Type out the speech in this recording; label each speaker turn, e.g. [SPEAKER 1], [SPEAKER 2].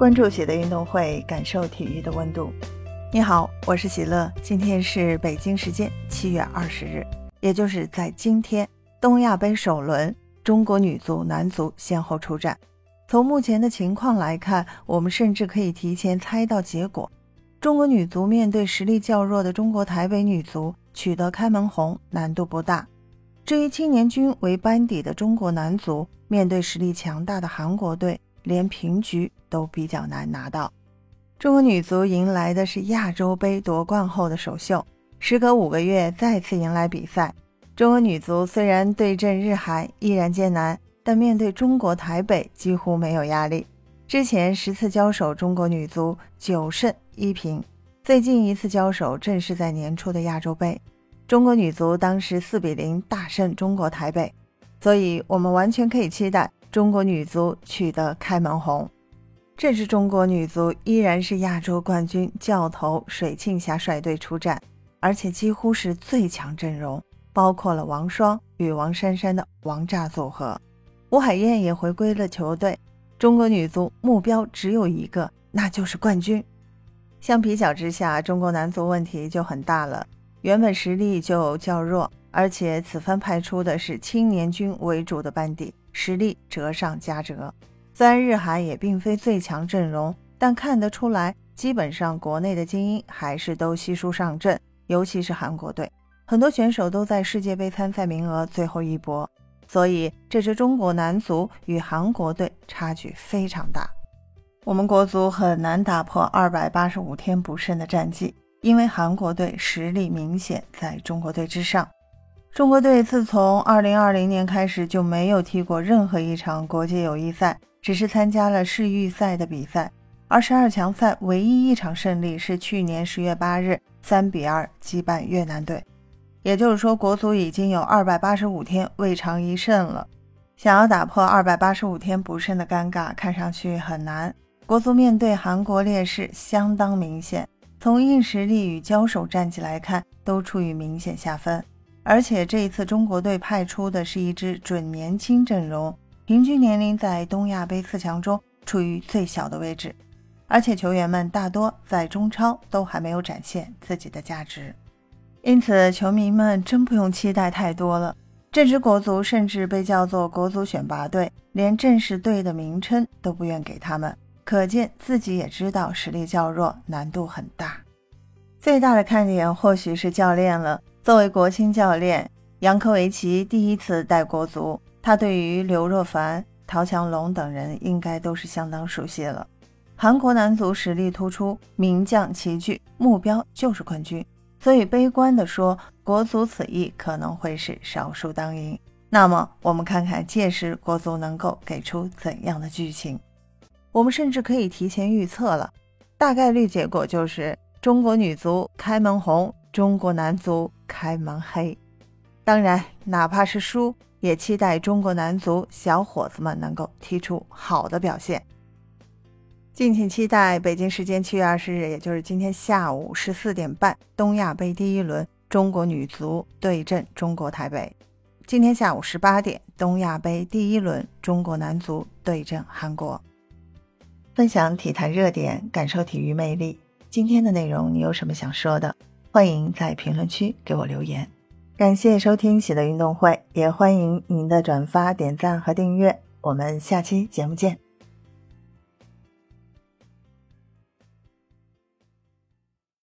[SPEAKER 1] 关注喜的运动会，感受体育的温度。你好，我是喜乐。今天是北京时间七月二十日，也就是在今天，东亚杯首轮，中国女足、男足先后出战。从目前的情况来看，我们甚至可以提前猜到结果。中国女足面对实力较弱的中国台北女足，取得开门红难度不大。至于青年军为班底的中国男足，面对实力强大的韩国队。连平局都比较难拿到。中国女足迎来的是亚洲杯夺冠后的首秀，时隔五个月再次迎来比赛。中国女足虽然对阵日韩依然艰难，但面对中国台北几乎没有压力。之前十次交手，中国女足九胜一平，最近一次交手正是在年初的亚洲杯，中国女足当时四比零大胜中国台北，所以我们完全可以期待。中国女足取得开门红，这支中国女足依然是亚洲冠军教头水庆霞率队出战，而且几乎是最强阵容，包括了王霜与王珊珊的王炸组合，吴海燕也回归了球队。中国女足目标只有一个，那就是冠军。相比较之下，中国男足问题就很大了，原本实力就较弱，而且此番派出的是青年军为主的班底。实力折上加折，虽然日韩也并非最强阵容，但看得出来，基本上国内的精英还是都悉数上阵，尤其是韩国队，很多选手都在世界杯参赛名额最后一搏，所以这支中国男足与韩国队差距非常大。我们国足很难打破二百八十五天不胜的战绩，因为韩国队实力明显在中国队之上。中国队自从2020年开始就没有踢过任何一场国际友谊赛，只是参加了世预赛的比赛。而十二强赛唯一一场胜利是去年十月八日三比二击败越南队。也就是说，国足已经有二百八十五天未尝一胜了。想要打破二百八十五天不胜的尴尬，看上去很难。国足面对韩国劣势相当明显，从硬实力与交手战绩来看，都处于明显下分。而且这一次中国队派出的是一支准年轻阵容，平均年龄在东亚杯四强中处于最小的位置，而且球员们大多在中超都还没有展现自己的价值，因此球迷们真不用期待太多了。这支国足甚至被叫做国足选拔队，连正式队的名称都不愿给他们，可见自己也知道实力较弱，难度很大。最大的看点或许是教练了。作为国青教练，杨科维奇第一次带国足，他对于刘若凡、陶强龙等人应该都是相当熟悉了。韩国男足实力突出，名将齐聚，目标就是冠军，所以悲观地说，国足此役可能会是少数当赢。那么，我们看看届时国足能够给出怎样的剧情？我们甚至可以提前预测了，大概率结果就是中国女足开门红。中国男足开门黑，当然，哪怕是输，也期待中国男足小伙子们能够踢出好的表现。敬请期待北京时间七月二十日，也就是今天下午十四点半，东亚杯第一轮，中国女足对阵中国台北；今天下午十八点，东亚杯第一轮，中国男足对阵韩国。分享体坛热点，感受体育魅力。今天的内容，你有什么想说的？欢迎在评论区给我留言，感谢收听喜乐运动会，也欢迎您的转发、点赞和订阅。我们下期节目见。